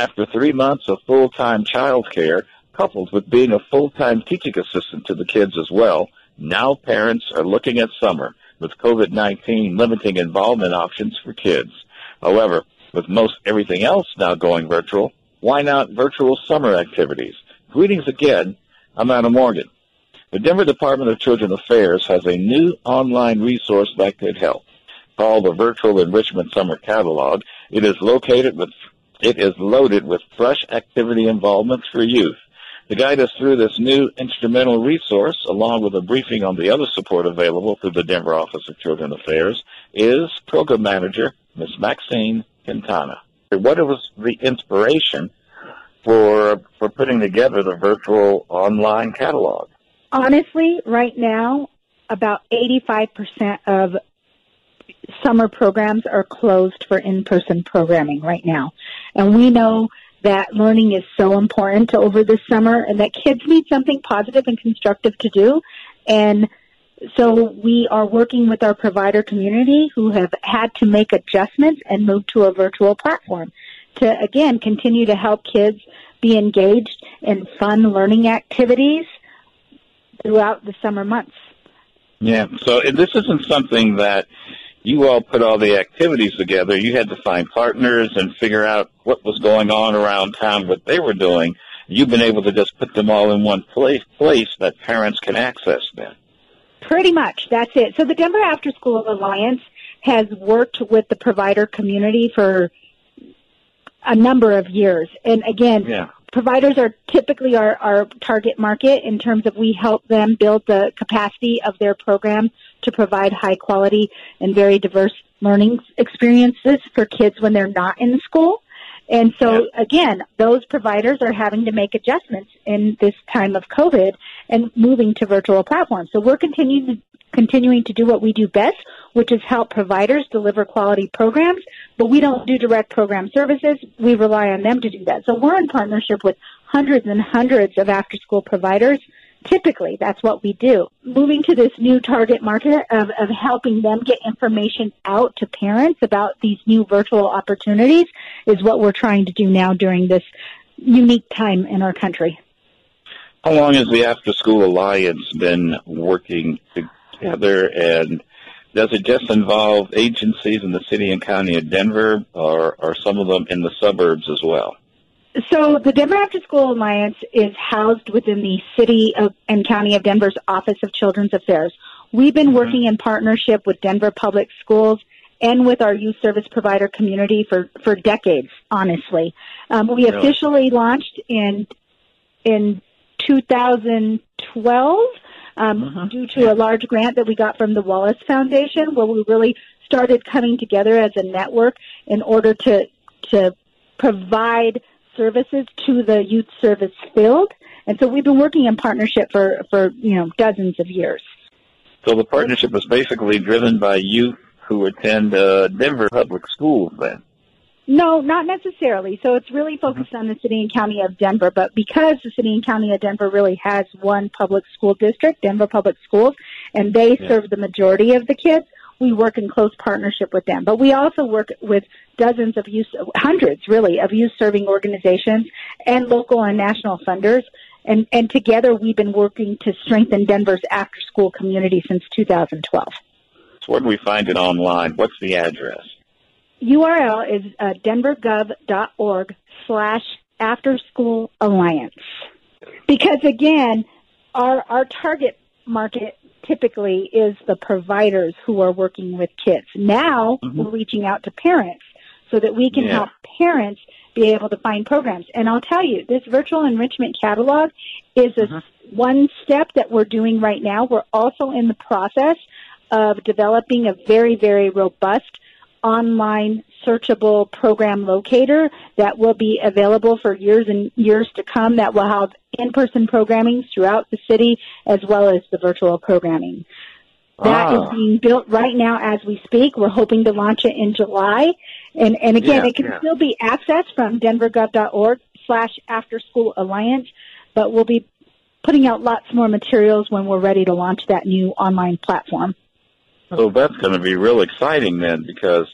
After three months of full-time childcare, coupled with being a full-time teaching assistant to the kids as well, now parents are looking at summer with COVID-19 limiting involvement options for kids. However, with most everything else now going virtual, why not virtual summer activities? Greetings again. I'm Adam Morgan. The Denver Department of Children Affairs has a new online resource that could help called the Virtual Enrichment Summer Catalog. It is located with it is loaded with fresh activity involvements for youth. To guide us through this new instrumental resource, along with a briefing on the other support available through the Denver Office of Children Affairs, is Program Manager Ms. Maxine Quintana. What was the inspiration for for putting together the virtual online catalog? Honestly, right now, about 85% of summer programs are closed for in-person programming right now. And we know that learning is so important over the summer and that kids need something positive and constructive to do. And so we are working with our provider community who have had to make adjustments and move to a virtual platform to again continue to help kids be engaged in fun learning activities throughout the summer months. Yeah, so this isn't something that you all put all the activities together. You had to find partners and figure out what was going on around town, what they were doing. You've been able to just put them all in one place, place that parents can access then. Pretty much, that's it. So the Denver After School Alliance has worked with the provider community for a number of years. And again, yeah. providers are typically our, our target market in terms of we help them build the capacity of their program to provide high quality and very diverse learning experiences for kids when they're not in school. And so again, those providers are having to make adjustments in this time of COVID and moving to virtual platforms. So we're continuing to, continuing to do what we do best, which is help providers deliver quality programs, but we don't do direct program services. We rely on them to do that. So we're in partnership with hundreds and hundreds of after school providers typically that's what we do. Moving to this new target market of, of helping them get information out to parents about these new virtual opportunities is what we're trying to do now during this unique time in our country. How long has the After School Alliance been working together and does it just involve agencies in the city and county of Denver or are some of them in the suburbs as well? So the Denver After School Alliance is housed within the City of, and County of Denver's Office of Children's Affairs. We've been mm-hmm. working in partnership with Denver Public Schools and with our youth service provider community for, for decades, honestly. Um, we really? officially launched in, in 2012 um, uh-huh. due to a large grant that we got from the Wallace Foundation where we really started coming together as a network in order to, to provide services to the youth service field. And so we've been working in partnership for, for, you know, dozens of years. So the partnership is basically driven by youth who attend uh, Denver public schools then? No, not necessarily. So it's really focused on the city and county of Denver, but because the city and county of Denver really has one public school district, Denver Public Schools, and they yeah. serve the majority of the kids, we work in close partnership with them. But we also work with dozens of youth, hundreds really, of youth serving organizations and local and national funders. And, and together we've been working to strengthen Denver's after school community since 2012. So where do we find it online? What's the address? URL is uh, denvergov.org slash after school alliance. Because again, our, our target market typically is the providers who are working with kids. Now mm-hmm. we're reaching out to parents so that we can yeah. help parents be able to find programs. And I'll tell you, this virtual enrichment catalog is a mm-hmm. one step that we're doing right now. We're also in the process of developing a very, very robust online searchable program locator that will be available for years and years to come that will have in-person programming throughout the city as well as the virtual programming. That ah. is being built right now as we speak. We're hoping to launch it in July. And, and again, yeah, it can yeah. still be accessed from denvergov.org slash after school alliance, but we'll be putting out lots more materials when we're ready to launch that new online platform. So that's going to be real exciting then because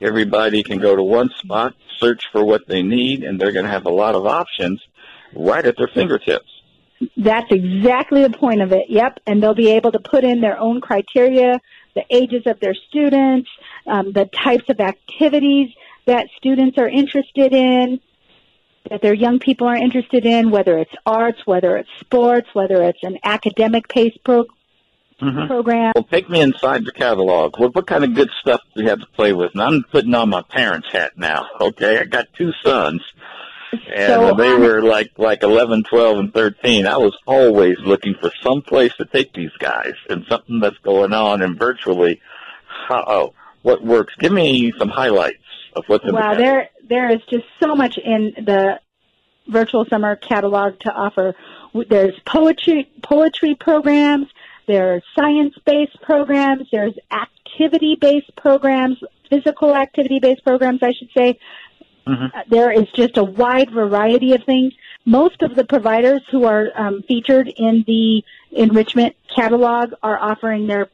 everybody can go to one spot, search for what they need, and they're going to have a lot of options right at their fingertips. That's exactly the point of it. Yep. And they'll be able to put in their own criteria, the ages of their students, um, the types of activities that students are interested in, that their young people are interested in, whether it's arts, whether it's sports, whether it's an academic pace pro- mm-hmm. program. Well, take me inside the catalog. What, what kind of good stuff do we have to play with? And I'm putting on my parents' hat now. Okay, I got two sons and so they were like like eleven, twelve, and 13. I was always looking for some place to take these guys and something that's going on and virtually how oh, what works. Give me some highlights of what's in wow, the there there is just so much in the virtual summer catalog to offer. There's poetry poetry programs, there's science-based programs, there's activity-based programs, physical activity-based programs, I should say. Mm-hmm. Uh, there is just a wide variety of things. Most of the providers who are um, featured in the enrichment catalog are offering their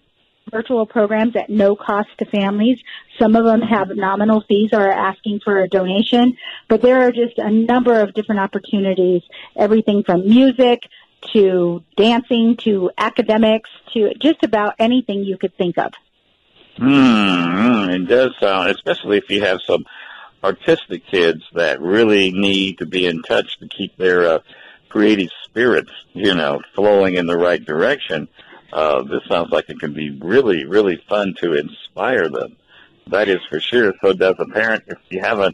virtual programs at no cost to families. Some of them have nominal fees or are asking for a donation, but there are just a number of different opportunities, everything from music to dancing to academics to just about anything you could think of. Mm, it does sound, especially if you have some artistic kids that really need to be in touch to keep their uh, creative spirits, you know, flowing in the right direction. Uh, this sounds like it can be really, really fun to inspire them. That is for sure. So does a parent, if you have a,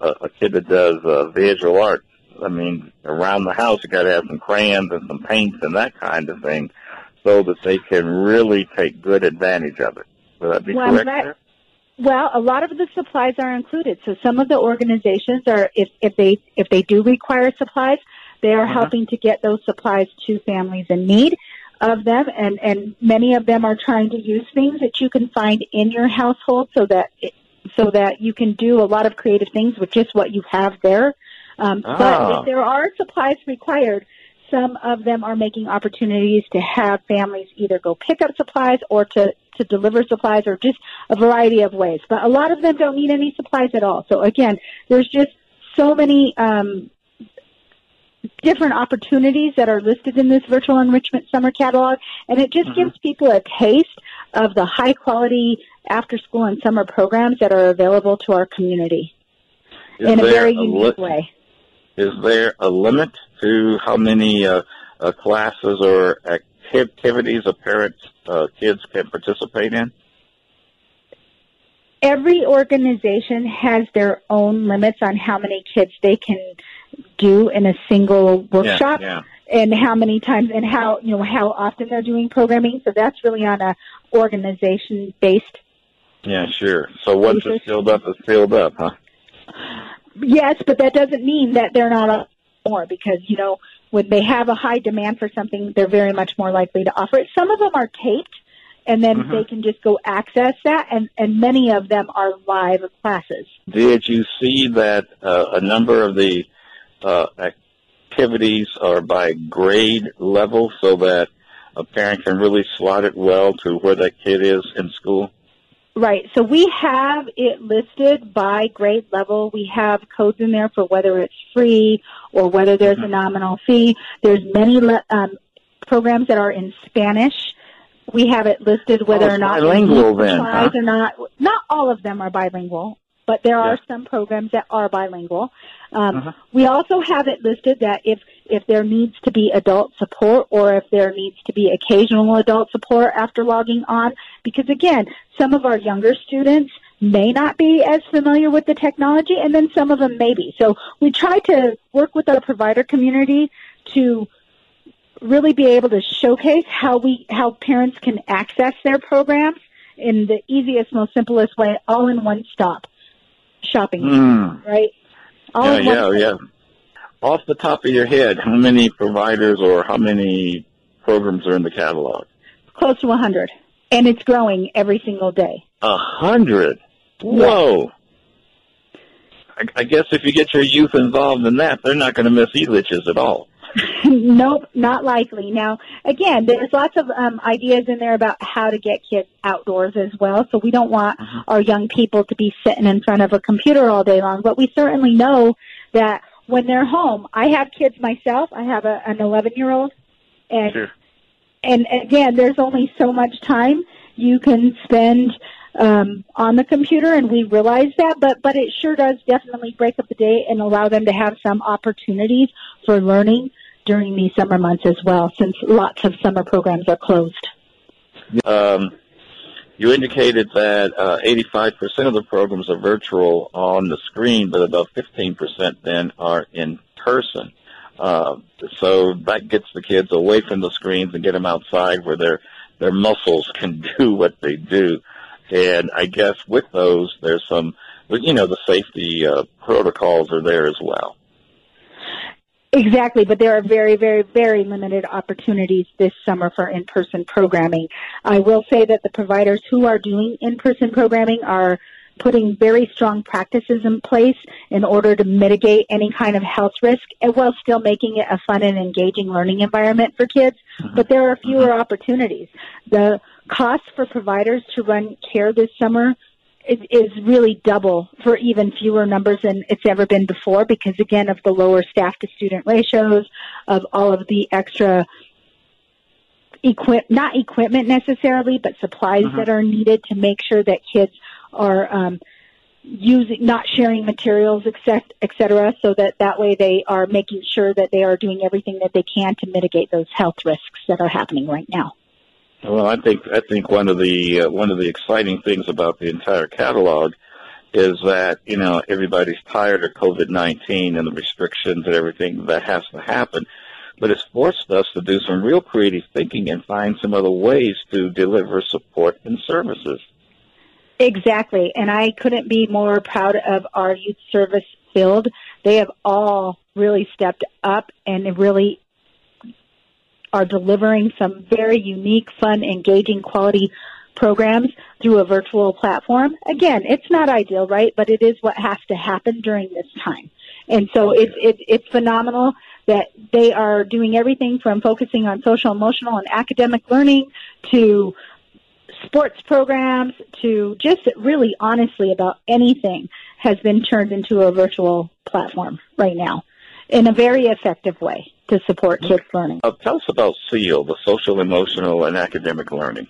a, a kid that does uh, visual art, I mean, around the house you got to have some crayons and some paints and that kind of thing, so that they can really take good advantage of it. Would that be well, correct? That, well, a lot of the supplies are included. So some of the organizations are, if, if they, if they do require supplies, they are uh-huh. helping to get those supplies to families in need of them and, and many of them are trying to use things that you can find in your household so that, it, so that you can do a lot of creative things with just what you have there. Um, ah. But if there are supplies required, some of them are making opportunities to have families either go pick up supplies or to to deliver supplies or just a variety of ways. But a lot of them don't need any supplies at all. So again, there's just so many um, different opportunities that are listed in this virtual enrichment summer catalog, and it just mm-hmm. gives people a taste of the high quality after school and summer programs that are available to our community is in a very unique li- way. Is there a limit to how many uh, uh, classes or activities a parent's uh, kids can participate in? Every organization has their own limits on how many kids they can do in a single workshop. Yeah, yeah. And how many times and how you know how often they're doing programming. So that's really on a organization based. Yeah, sure. So once it's filled up, it's filled up, huh? Yes, but that doesn't mean that they're not more because you know when they have a high demand for something, they're very much more likely to offer it. Some of them are taped, and then mm-hmm. they can just go access that, and, and many of them are live classes. Did you see that uh, a number of the uh, activities are by grade level so that a parent can really slot it well to where that kid is in school? Right. So we have it listed by grade level. We have codes in there for whether it's free or whether there's a mm-hmm. nominal fee. There's many um, programs that are in Spanish. We have it listed whether oh, or not bilingual then, huh? or not. Not all of them are bilingual, but there are some programs that are bilingual. Um, uh-huh. We also have it listed that if if there needs to be adult support or if there needs to be occasional adult support after logging on, because again, some of our younger students may not be as familiar with the technology and then some of them may be. So we try to work with our provider community to really be able to showcase how we how parents can access their programs in the easiest, most simplest way, all in one stop shopping, mm. right? All yeah, yeah, yeah. Off the top of your head, how many providers or how many programs are in the catalog? Close to a 100. And it's growing every single day. A hundred? Whoa. I, I guess if you get your youth involved in that, they're not going to miss e-liches at all. nope, not likely. Now, again, there's lots of um, ideas in there about how to get kids outdoors as well. So we don't want mm-hmm. our young people to be sitting in front of a computer all day long, but we certainly know that when they're home, I have kids myself. I have a, an 11 year old, and sure. and again, there's only so much time you can spend um, on the computer, and we realize that. But but it sure does definitely break up the day and allow them to have some opportunities for learning during these summer months as well, since lots of summer programs are closed. Um, you indicated that uh, 85% of the programs are virtual on the screen, but about 15% then are in person. Uh, so that gets the kids away from the screens and get them outside where their their muscles can do what they do. And I guess with those, there's some, you know, the safety uh, protocols are there as well. Exactly, but there are very, very, very limited opportunities this summer for in-person programming. I will say that the providers who are doing in-person programming are putting very strong practices in place in order to mitigate any kind of health risk and while still making it a fun and engaging learning environment for kids. Mm-hmm. But there are fewer mm-hmm. opportunities. The cost for providers to run care this summer is, is really double for even fewer numbers than it's ever been before because again of the lower staff to student ratios, of all of the extra equip not equipment necessarily, but supplies uh-huh. that are needed to make sure that kids are um, using not sharing materials, etc., et cetera, so that that way they are making sure that they are doing everything that they can to mitigate those health risks that are happening right now. Well, I think I think one of the uh, one of the exciting things about the entire catalog is that you know everybody's tired of COVID nineteen and the restrictions and everything that has to happen, but it's forced us to do some real creative thinking and find some other ways to deliver support and services. Exactly, and I couldn't be more proud of our youth service field. They have all really stepped up and really are delivering some very unique, fun, engaging, quality programs through a virtual platform. Again, it's not ideal, right? But it is what has to happen during this time. And so it's, it's, it's phenomenal that they are doing everything from focusing on social, emotional, and academic learning to sports programs to just really honestly about anything has been turned into a virtual platform right now in a very effective way to support kids' learning. Uh, tell us about SEAL, the social, emotional, and academic learning.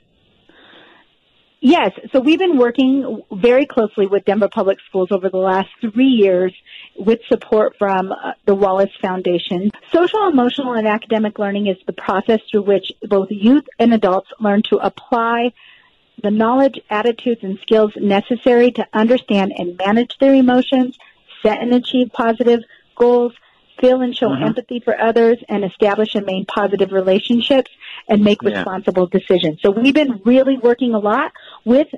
Yes, so we've been working very closely with Denver Public Schools over the last three years with support from uh, the Wallace Foundation. Social, emotional, and academic learning is the process through which both youth and adults learn to apply the knowledge, attitudes, and skills necessary to understand and manage their emotions, set and achieve positive goals, feel and show mm-hmm. empathy for others and establish and maintain positive relationships and make yeah. responsible decisions. So we've been really working a lot with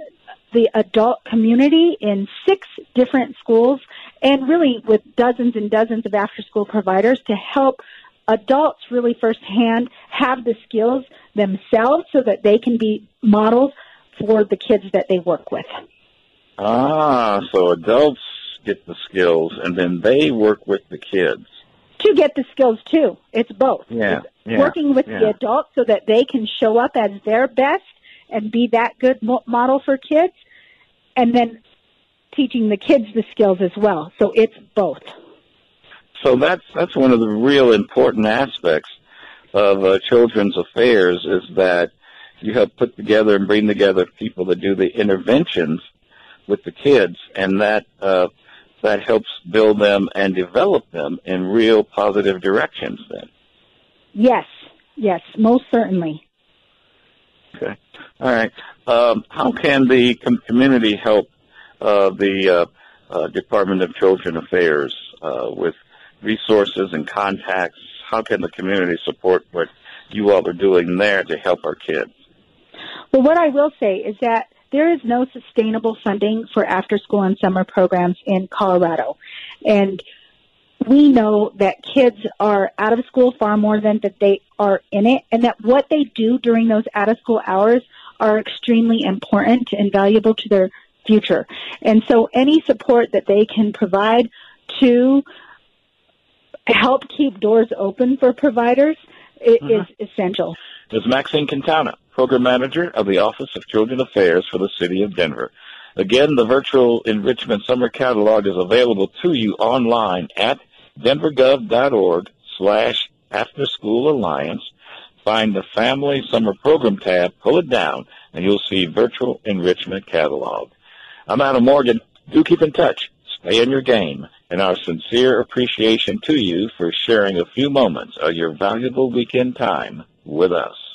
the adult community in six different schools and really with dozens and dozens of after school providers to help adults really firsthand have the skills themselves so that they can be models for the kids that they work with. Ah, so adults get the skills and then they work with the kids to get the skills too. It's both. Yeah, it's yeah working with yeah. the adults so that they can show up as their best and be that good model for kids, and then teaching the kids the skills as well. So it's both. So that's that's one of the real important aspects of uh, children's affairs is that you have put together and bring together people that do the interventions with the kids, and that uh, that helps build them and develop them in real positive directions then. Yes, yes, most certainly. Okay. All right. Um, how can the com- community help uh, the uh, uh, Department of Children Affairs uh, with resources and contacts? How can the community support what you all are doing there to help our kids? Well, what I will say is that there is no sustainable funding for after school and summer programs in Colorado. And we know that kids are out of school far more than that they are in it and that what they do during those out of school hours are extremely important and valuable to their future. And so any support that they can provide to help keep doors open for providers mm-hmm. is essential. Ms. Maxine Quintana, Program Manager of the Office of Children Affairs for the City of Denver. Again, the virtual enrichment summer catalog is available to you online at denvergov.org slash after school alliance. Find the family summer program tab, pull it down, and you'll see virtual enrichment catalog. I'm Adam Morgan. Do keep in touch. Stay in your game and our sincere appreciation to you for sharing a few moments of your valuable weekend time with us.